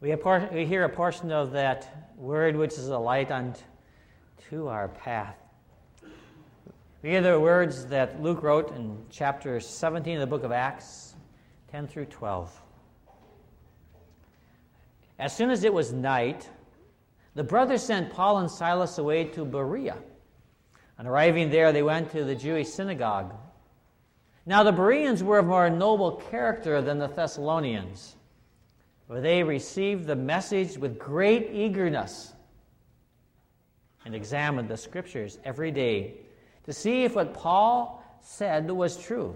We, we hear a portion of that word which is a light unto our path. We hear the words that Luke wrote in chapter 17 of the book of Acts, 10 through 12. As soon as it was night, the brothers sent Paul and Silas away to Berea. On arriving there, they went to the Jewish synagogue. Now, the Bereans were of more noble character than the Thessalonians for they received the message with great eagerness and examined the scriptures every day to see if what Paul said was true.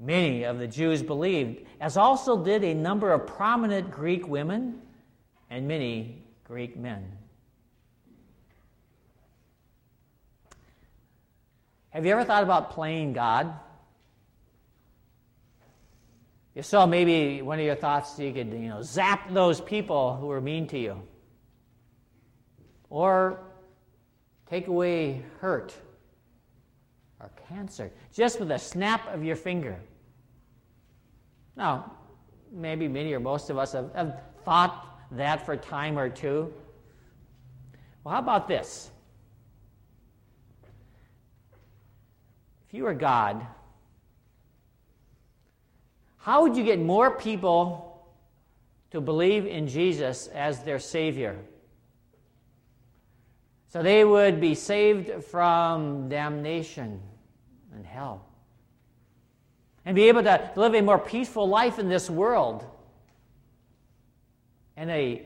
Many of the Jews believed, as also did a number of prominent Greek women and many Greek men. Have you ever thought about playing God? If so, maybe one of your thoughts you could, you know, zap those people who are mean to you. Or take away hurt or cancer just with a snap of your finger. Now, maybe many or most of us have, have thought that for a time or two. Well, how about this? If you were God, how would you get more people to believe in Jesus as their Savior? So they would be saved from damnation and hell. And be able to live a more peaceful life in this world. And a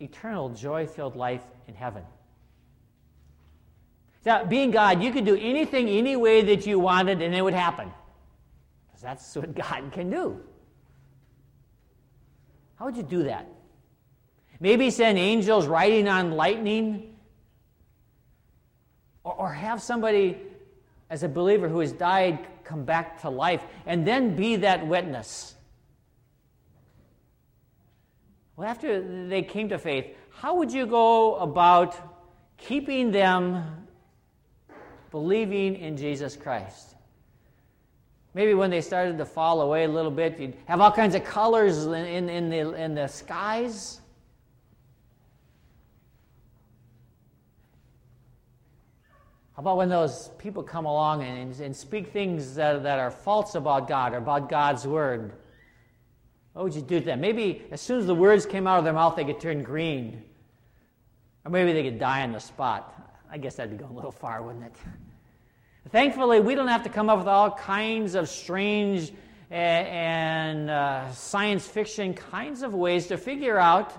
eternal joy-filled life in heaven. Now, being God, you could do anything any way that you wanted and it would happen. Because that's what God can do. How would you do that? Maybe send angels riding on lightning? Or, or have somebody, as a believer who has died, come back to life and then be that witness? Well, after they came to faith, how would you go about keeping them believing in Jesus Christ? Maybe when they started to fall away a little bit, you'd have all kinds of colors in, in, in, the, in the skies. How about when those people come along and, and speak things that, that are false about God or about God's Word? What would you do to them? Maybe as soon as the words came out of their mouth, they could turn green. Or maybe they could die on the spot. I guess that'd be going a little far, wouldn't it? Thankfully, we don't have to come up with all kinds of strange and uh, science fiction kinds of ways to figure out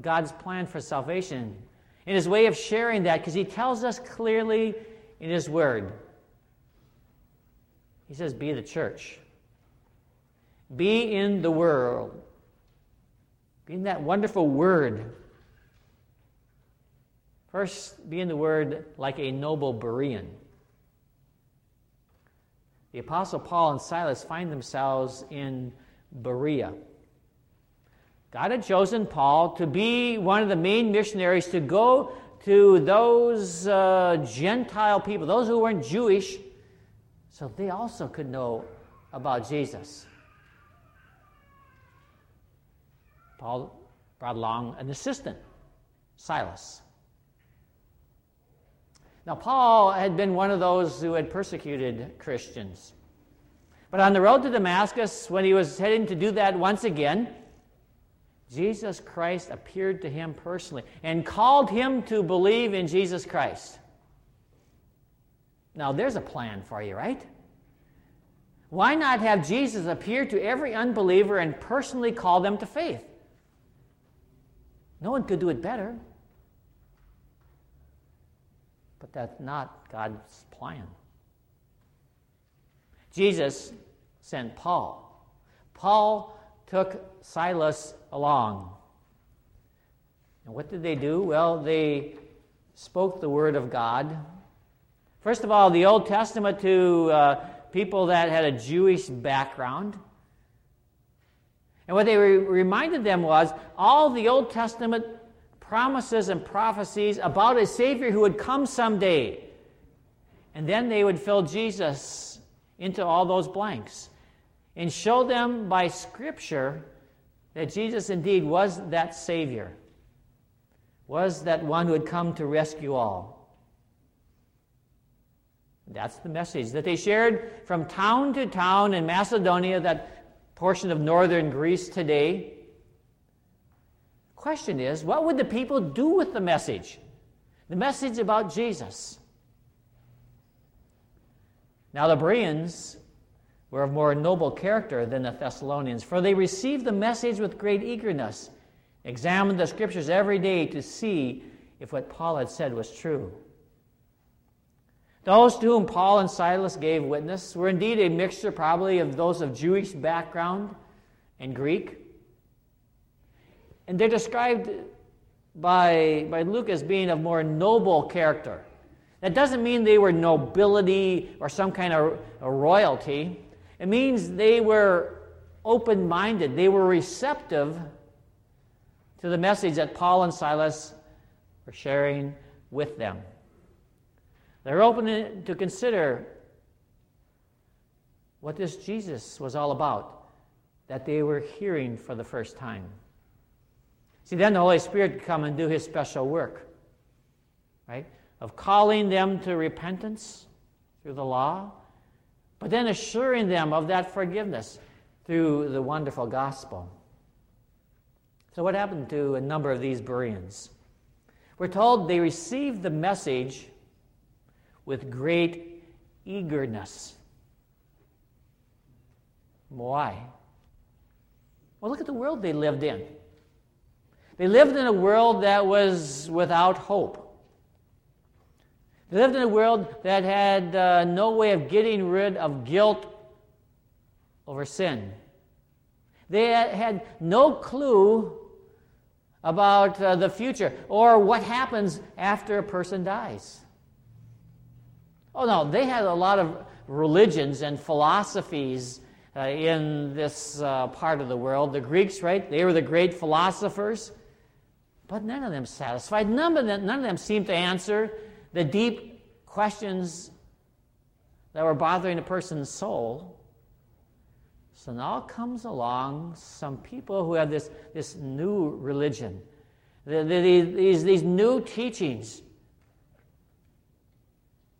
God's plan for salvation in his way of sharing that because he tells us clearly in his word. He says, Be the church, be in the world, be in that wonderful word First, being the word like a noble Berean. The Apostle Paul and Silas find themselves in Berea. God had chosen Paul to be one of the main missionaries to go to those uh, Gentile people, those who weren't Jewish, so they also could know about Jesus. Paul brought along an assistant, Silas. Now, Paul had been one of those who had persecuted Christians. But on the road to Damascus, when he was heading to do that once again, Jesus Christ appeared to him personally and called him to believe in Jesus Christ. Now, there's a plan for you, right? Why not have Jesus appear to every unbeliever and personally call them to faith? No one could do it better. But that's not God's plan. Jesus sent Paul. Paul took Silas along. And what did they do? Well, they spoke the word of God. First of all, the Old Testament to uh, people that had a Jewish background. And what they re- reminded them was all the Old Testament promises and prophecies about a Savior who would come someday. And then they would fill Jesus into all those blanks and show them by Scripture that Jesus indeed was that Savior, was that one who had come to rescue all. That's the message that they shared from town to town in Macedonia, that portion of northern Greece today. Question is, what would the people do with the message? The message about Jesus. Now, the Bereans were of more noble character than the Thessalonians, for they received the message with great eagerness, examined the scriptures every day to see if what Paul had said was true. Those to whom Paul and Silas gave witness were indeed a mixture, probably, of those of Jewish background and Greek. And they're described by, by Luke as being of more noble character. That doesn't mean they were nobility or some kind of royalty. It means they were open minded, they were receptive to the message that Paul and Silas were sharing with them. They're open to consider what this Jesus was all about that they were hearing for the first time. See, then the Holy Spirit could come and do his special work, right? Of calling them to repentance through the law, but then assuring them of that forgiveness through the wonderful gospel. So, what happened to a number of these Bereans? We're told they received the message with great eagerness. Why? Well, look at the world they lived in. They lived in a world that was without hope. They lived in a world that had uh, no way of getting rid of guilt over sin. They had no clue about uh, the future or what happens after a person dies. Oh, no, they had a lot of religions and philosophies uh, in this uh, part of the world. The Greeks, right? They were the great philosophers, but none of them satisfied. None of them, none of them seemed to answer the deep questions that were bothering a person's soul. So now comes along some people who have this, this new religion, these, these new teachings.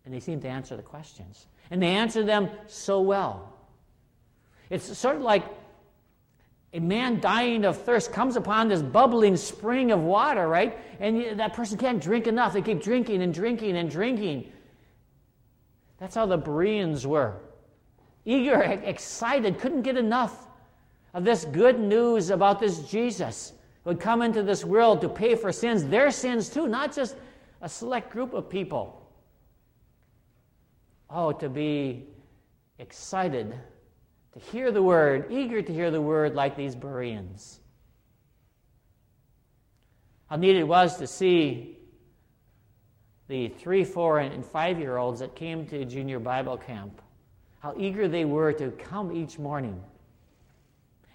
And they seem to answer the questions. And they answer them so well. It's sort of like a man dying of thirst comes upon this bubbling spring of water, right? And that person can't drink enough. They keep drinking and drinking and drinking. That's how the Bereans were. Eager, excited, couldn't get enough of this good news about this Jesus who would come into this world to pay for sins, their sins too, not just a select group of people. Oh, to be excited to hear the word, eager to hear the word like these Bereans. How neat it was to see the three, four, and five year olds that came to junior Bible camp. How eager they were to come each morning.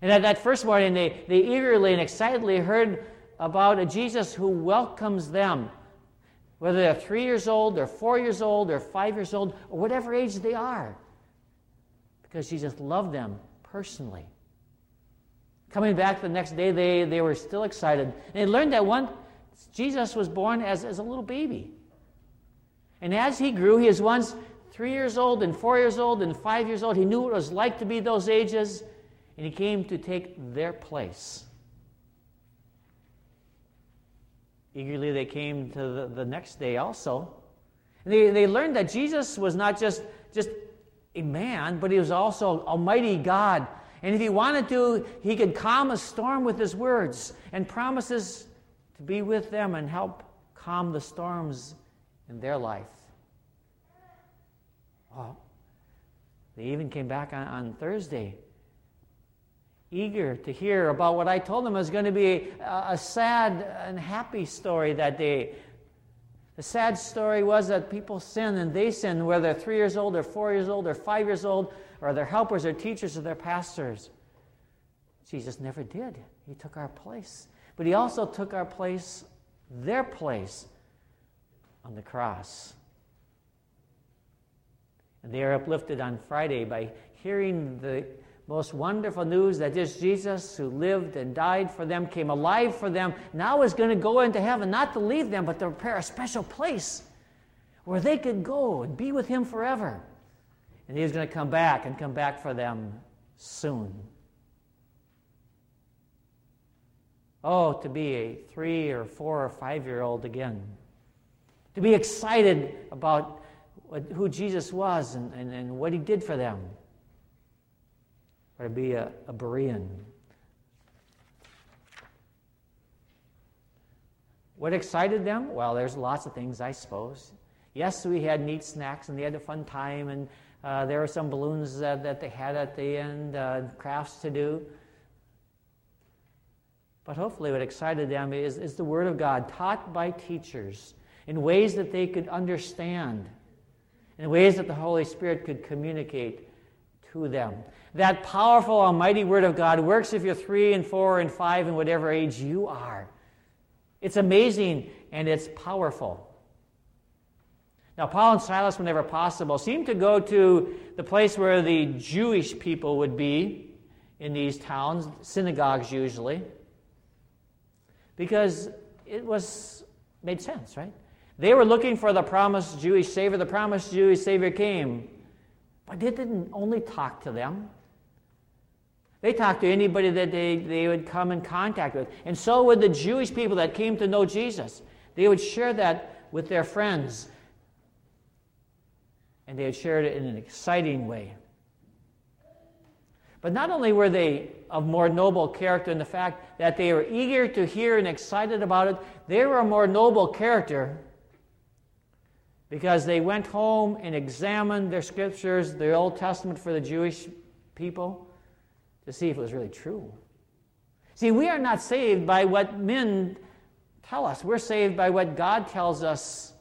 And at that first morning, they, they eagerly and excitedly heard about a Jesus who welcomes them, whether they're three years old, or four years old, or five years old, or whatever age they are because Jesus loved them personally. Coming back the next day, they, they were still excited. And they learned that one, Jesus was born as, as a little baby. And as he grew, he was once three years old and four years old and five years old. He knew what it was like to be those ages, and he came to take their place. Eagerly, they came to the, the next day also. And they, they learned that Jesus was not just, just a man, but he was also Almighty God. And if he wanted to, he could calm a storm with his words and promises to be with them and help calm the storms in their life. Well, they even came back on, on Thursday, eager to hear about what I told them was going to be a, a sad and happy story that day the sad story was that people sin and they sin, whether they're three years old or four years old or five years old, or their helpers or teachers or their pastors. Jesus never did. He took our place. But he also took our place, their place, on the cross. And they are uplifted on Friday by hearing the most wonderful news that this Jesus who lived and died for them, came alive for them, now is going to go into heaven, not to leave them, but to prepare a special place where they could go and be with him forever. And he's going to come back and come back for them soon. Oh, to be a three or four or five year old again. To be excited about who Jesus was and, and, and what he did for them. Or to be a, a Berean. What excited them? Well, there's lots of things, I suppose. Yes, we had neat snacks and they had a fun time, and uh, there were some balloons that, that they had at the end, uh, crafts to do. But hopefully, what excited them is, is the Word of God taught by teachers in ways that they could understand, in ways that the Holy Spirit could communicate to them. That powerful, almighty Word of God works if you're three and four and five and whatever age you are. It's amazing and it's powerful. Now, Paul and Silas, whenever possible, seemed to go to the place where the Jewish people would be in these towns, synagogues usually, because it was made sense, right? They were looking for the promised Jewish Savior. The promised Jewish Savior came, but they didn't only talk to them. They talked to anybody that they, they would come in contact with. And so would the Jewish people that came to know Jesus. They would share that with their friends and they had shared it in an exciting way. But not only were they of more noble character in the fact that they were eager to hear and excited about it, they were a more noble character because they went home and examined their scriptures, the Old Testament for the Jewish people, to see if it was really true. See, we are not saved by what men tell us, we're saved by what God tells us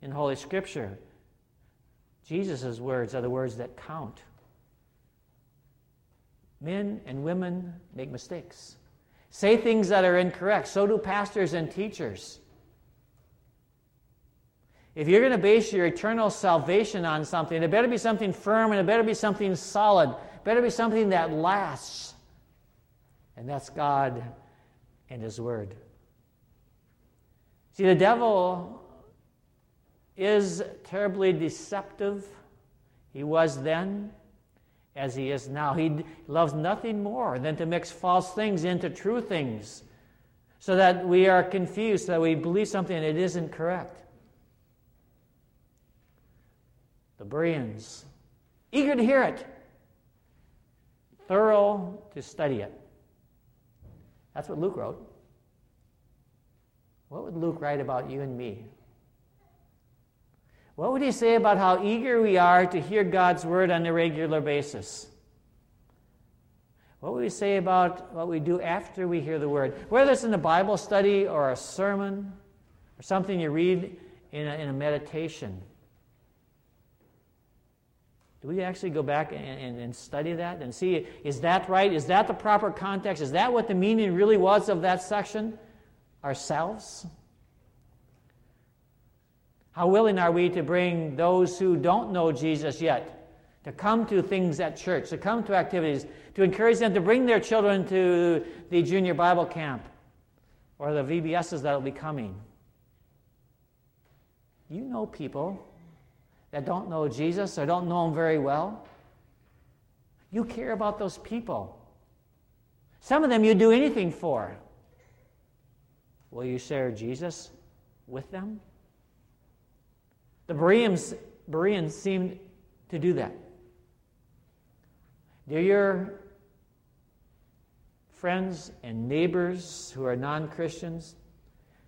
in Holy Scripture. Jesus' words are the words that count. Men and women make mistakes, say things that are incorrect. So do pastors and teachers. If you're going to base your eternal salvation on something, it better be something firm and it better be something solid. It better be something that lasts. And that's God and His Word. See, the devil is terribly deceptive. He was then as he is now. He loves nothing more than to mix false things into true things so that we are confused, so that we believe something that isn't correct. The Bereans, eager to hear it, thorough to study it. That's what Luke wrote. What would Luke write about you and me? What would he say about how eager we are to hear God's word on a regular basis? What would he say about what we do after we hear the word? Whether it's in a Bible study or a sermon or something you read in a, in a meditation. Do we actually go back and, and, and, study that and see is that right? Is that the proper context? Is that what the meaning really was of that section? Ourselves? How willing are we to bring those who don't know Jesus yet to come to things at church, to come to activities, to encourage them to bring their children to the junior Bible camp or the VBSs that will be coming? You know people that don't know Jesus or don't know him very well. You care about those people. Some of them you'd do anything for. Will you share Jesus with them? The Bereans, Bereans seemed to do that. Do your friends and neighbors who are non Christians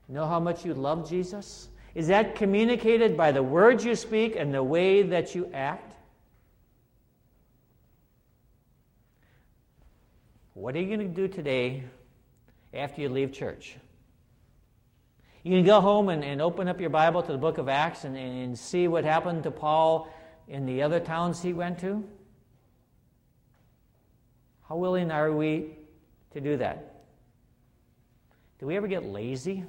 know how much you love Jesus? Is that communicated by the words you speak and the way that you act? What are you going to do today after you leave church? You can go home and, and open up your Bible to the book of Acts and, and see what happened to Paul in the other towns he went to. How willing are we to do that? Do we ever get lazy?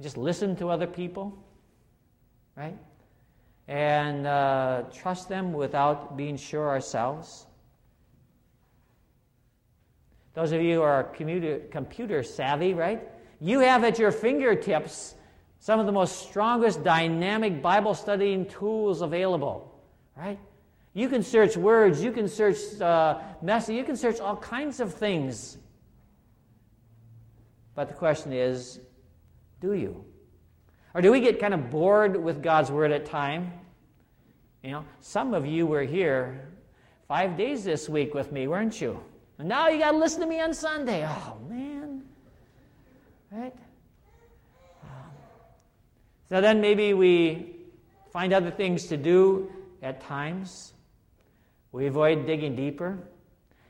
Just listen to other people, right? And uh, trust them without being sure ourselves? Those of you who are computer, computer savvy, right? You have at your fingertips some of the most strongest dynamic Bible studying tools available, right? You can search words, you can search uh, message, you can search all kinds of things. But the question is, do you? Or do we get kind of bored with God's word at time? You know, some of you were here five days this week with me, weren't you? And now you got to listen to me on Sunday. Oh, man. Right? Um, so then maybe we find other things to do at times. We avoid digging deeper.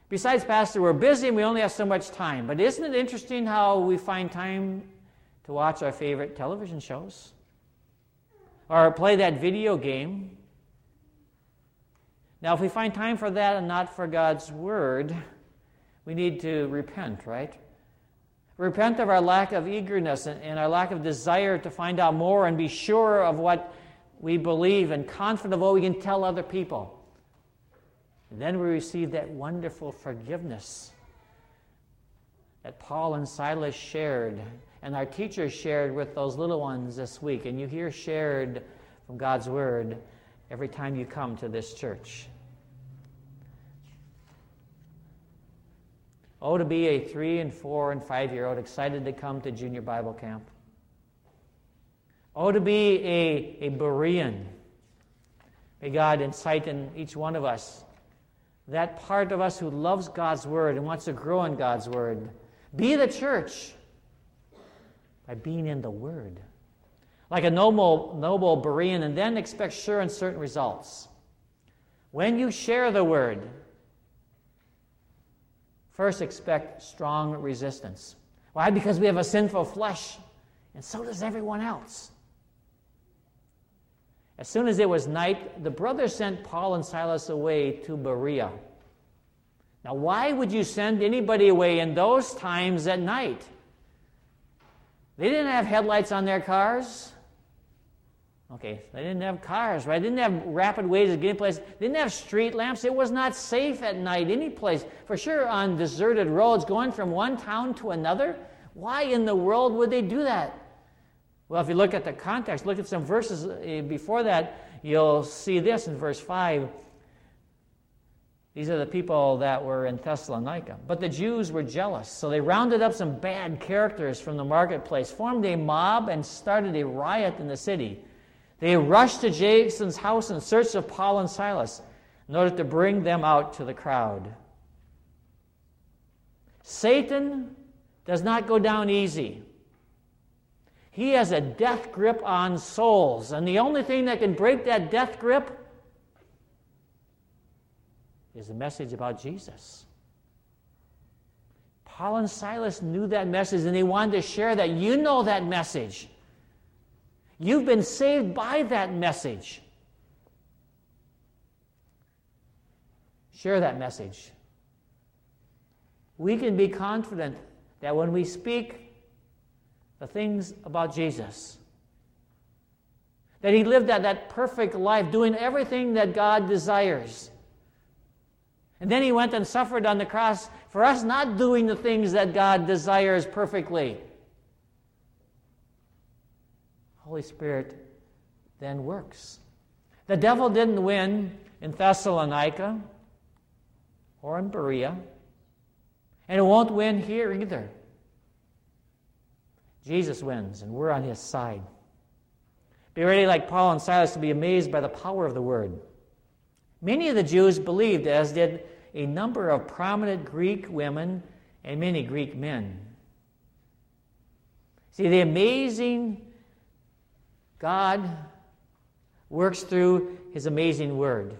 Besides, Pastor, we're busy and we only have so much time. But isn't it interesting how we find time to watch our favorite television shows? Or play that video game? Now, if we find time for that and not for God's Word, we need to repent, right? Repent of our lack of eagerness and our lack of desire to find out more and be sure of what we believe and confident of what we can tell other people. And then we receive that wonderful forgiveness that Paul and Silas shared and our teachers shared with those little ones this week. And you hear shared from God's Word every time you come to this church. Oh, to be a three and four and five year old excited to come to junior Bible camp. Oh, to be a, a Berean. May God incite in each one of us that part of us who loves God's Word and wants to grow in God's Word. Be the church by being in the Word. Like a noble, noble Berean, and then expect sure and certain results. When you share the Word, first expect strong resistance. Why? Because we have a sinful flesh, and so does everyone else. As soon as it was night, the brothers sent Paul and Silas away to Berea. Now, why would you send anybody away in those times at night? They didn't have headlights on their cars. Okay, they didn't have cars, right? They didn't have rapid ways of getting places. They didn't have street lamps. It was not safe at night any place. For sure, on deserted roads going from one town to another. Why in the world would they do that? Well, if you look at the context, look at some verses eh, before that, you'll see this in verse 5. These are the people that were in Thessalonica. But the Jews were jealous, so they rounded up some bad characters from the marketplace, formed a mob, and started a riot in the city. They rushed to Jason's house in search of Paul and Silas in order to bring them out to the crowd. Satan does not go down easy. He has a death grip on souls. And the only thing that can break that death grip is the message about Jesus. Paul and Silas knew that message and they wanted to share that. You know that message. You've been saved by that message. Share that message. We can be confident that when we speak the things about Jesus. That he lived that, that perfect life, doing everything that God desires. And then he went and suffered on the cross for us not doing the things that God desires perfectly. Holy Spirit then works. The devil didn't win in Thessalonica or in Berea, and it won't win here either. Jesus wins, and we're on his side. Be ready, like Paul and Silas, to be amazed by the power of the word. Many of the Jews believed, as did a number of prominent Greek women and many Greek men. See, the amazing God works through his amazing word.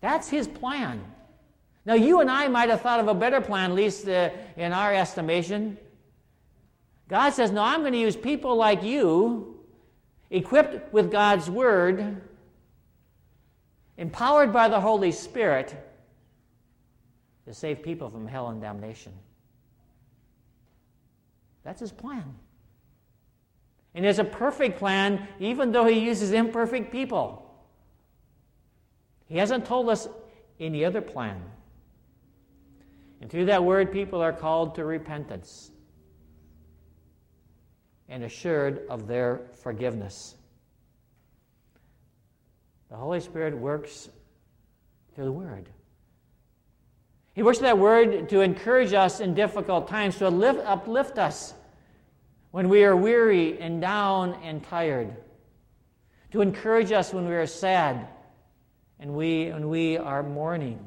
That's his plan. Now, you and I might have thought of a better plan, at least uh, in our estimation. God says, No, I'm going to use people like you, equipped with God's Word, empowered by the Holy Spirit, to save people from hell and damnation. That's His plan. And it's a perfect plan, even though He uses imperfect people. He hasn't told us any other plan. And through that word, people are called to repentance and assured of their forgiveness. The Holy Spirit works through the Word. He works through that Word to encourage us in difficult times, to uplift, uplift us when we are weary and down and tired, to encourage us when we are sad and we, when we are mourning.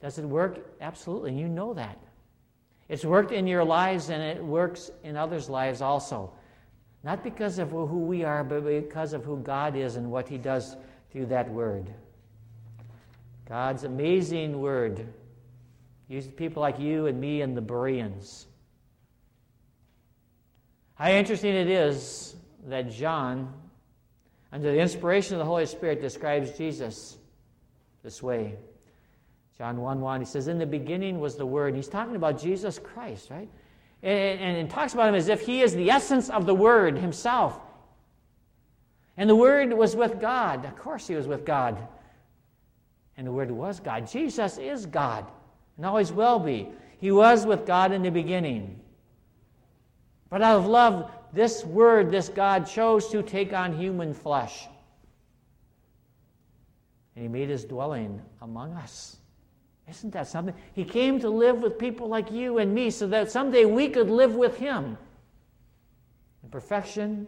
Does it work? Absolutely. You know that. It's worked in your lives and it works in others' lives also. Not because of who we are, but because of who God is and what He does through that word. God's amazing word used people like you and me and the Bereans. How interesting it is that John, under the inspiration of the Holy Spirit, describes Jesus this way. John 1 1, he says, In the beginning was the Word. He's talking about Jesus Christ, right? And, and, talks about him as if he is the essence of the Word himself. And the Word was with God. Of course, he was with God. And the Word was God. Jesus is God and always will be. He was with God in the beginning. But out of love, this Word, this God, chose to take on human flesh. And He made His dwelling among us. Isn't that something? He came to live with people like you and me so that someday we could live with Him in perfection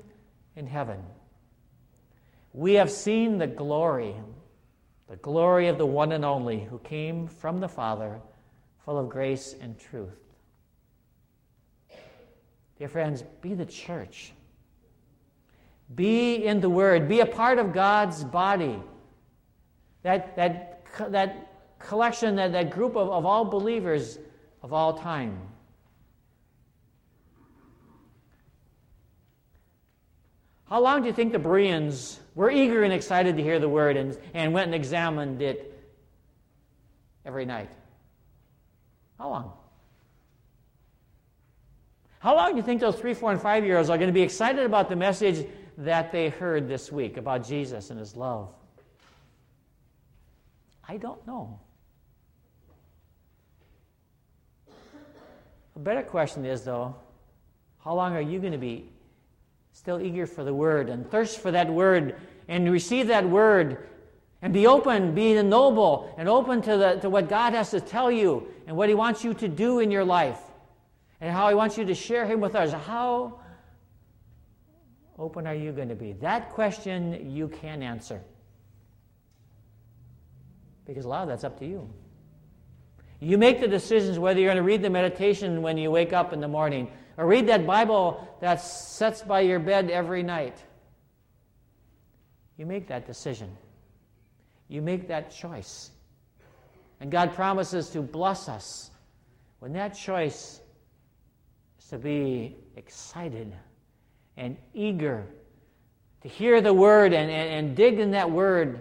in heaven. We have seen the glory, the glory of the one and only who came from the Father, full of grace and truth. Dear friends, be the church. Be in the Word. Be a part of God's body. That, that, that collection, that, that group of, of all believers of all time. How long do you think the Bereans were eager and excited to hear the word and, and went and examined it every night? How long? How long do you think those three, four, and five year olds are going to be excited about the message that they heard this week about Jesus and his love? I don't know. A better question is, though, how long are you going to be still eager for the word and thirst for that word and receive that word and be open, be noble and open to, the, to what God has to tell you and what He wants you to do in your life and how He wants you to share Him with others? How open are you going to be? That question you can answer. Because a lot of that's up to you. You make the decisions whether you're going to read the meditation when you wake up in the morning or read that Bible that sits by your bed every night. You make that decision. You make that choice. And God promises to bless us when that choice is to be excited and eager to hear the word and, and, and dig in that word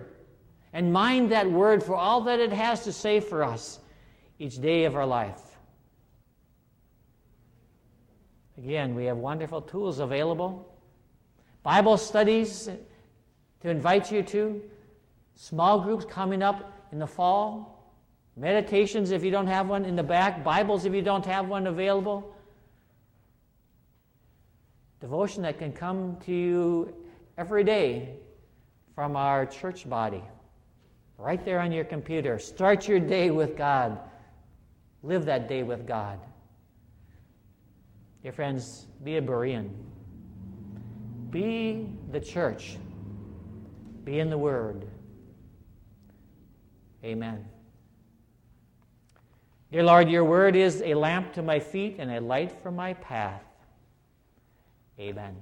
and mind that word for all that it has to say for us each day of our life. Again, we have wonderful tools available. Bible studies to invite you to, small groups coming up in the fall, meditations if you don't have one in the back, Bibles if you don't have one available. Devotion that can come to you every day from our church body, right there on your computer. Start your day with God. Live that day with God. Dear friends, be a Berean. Be the church. Be in the Word. Amen. Dear Lord, your word is a lamp to my feet and a light for my path. Amen.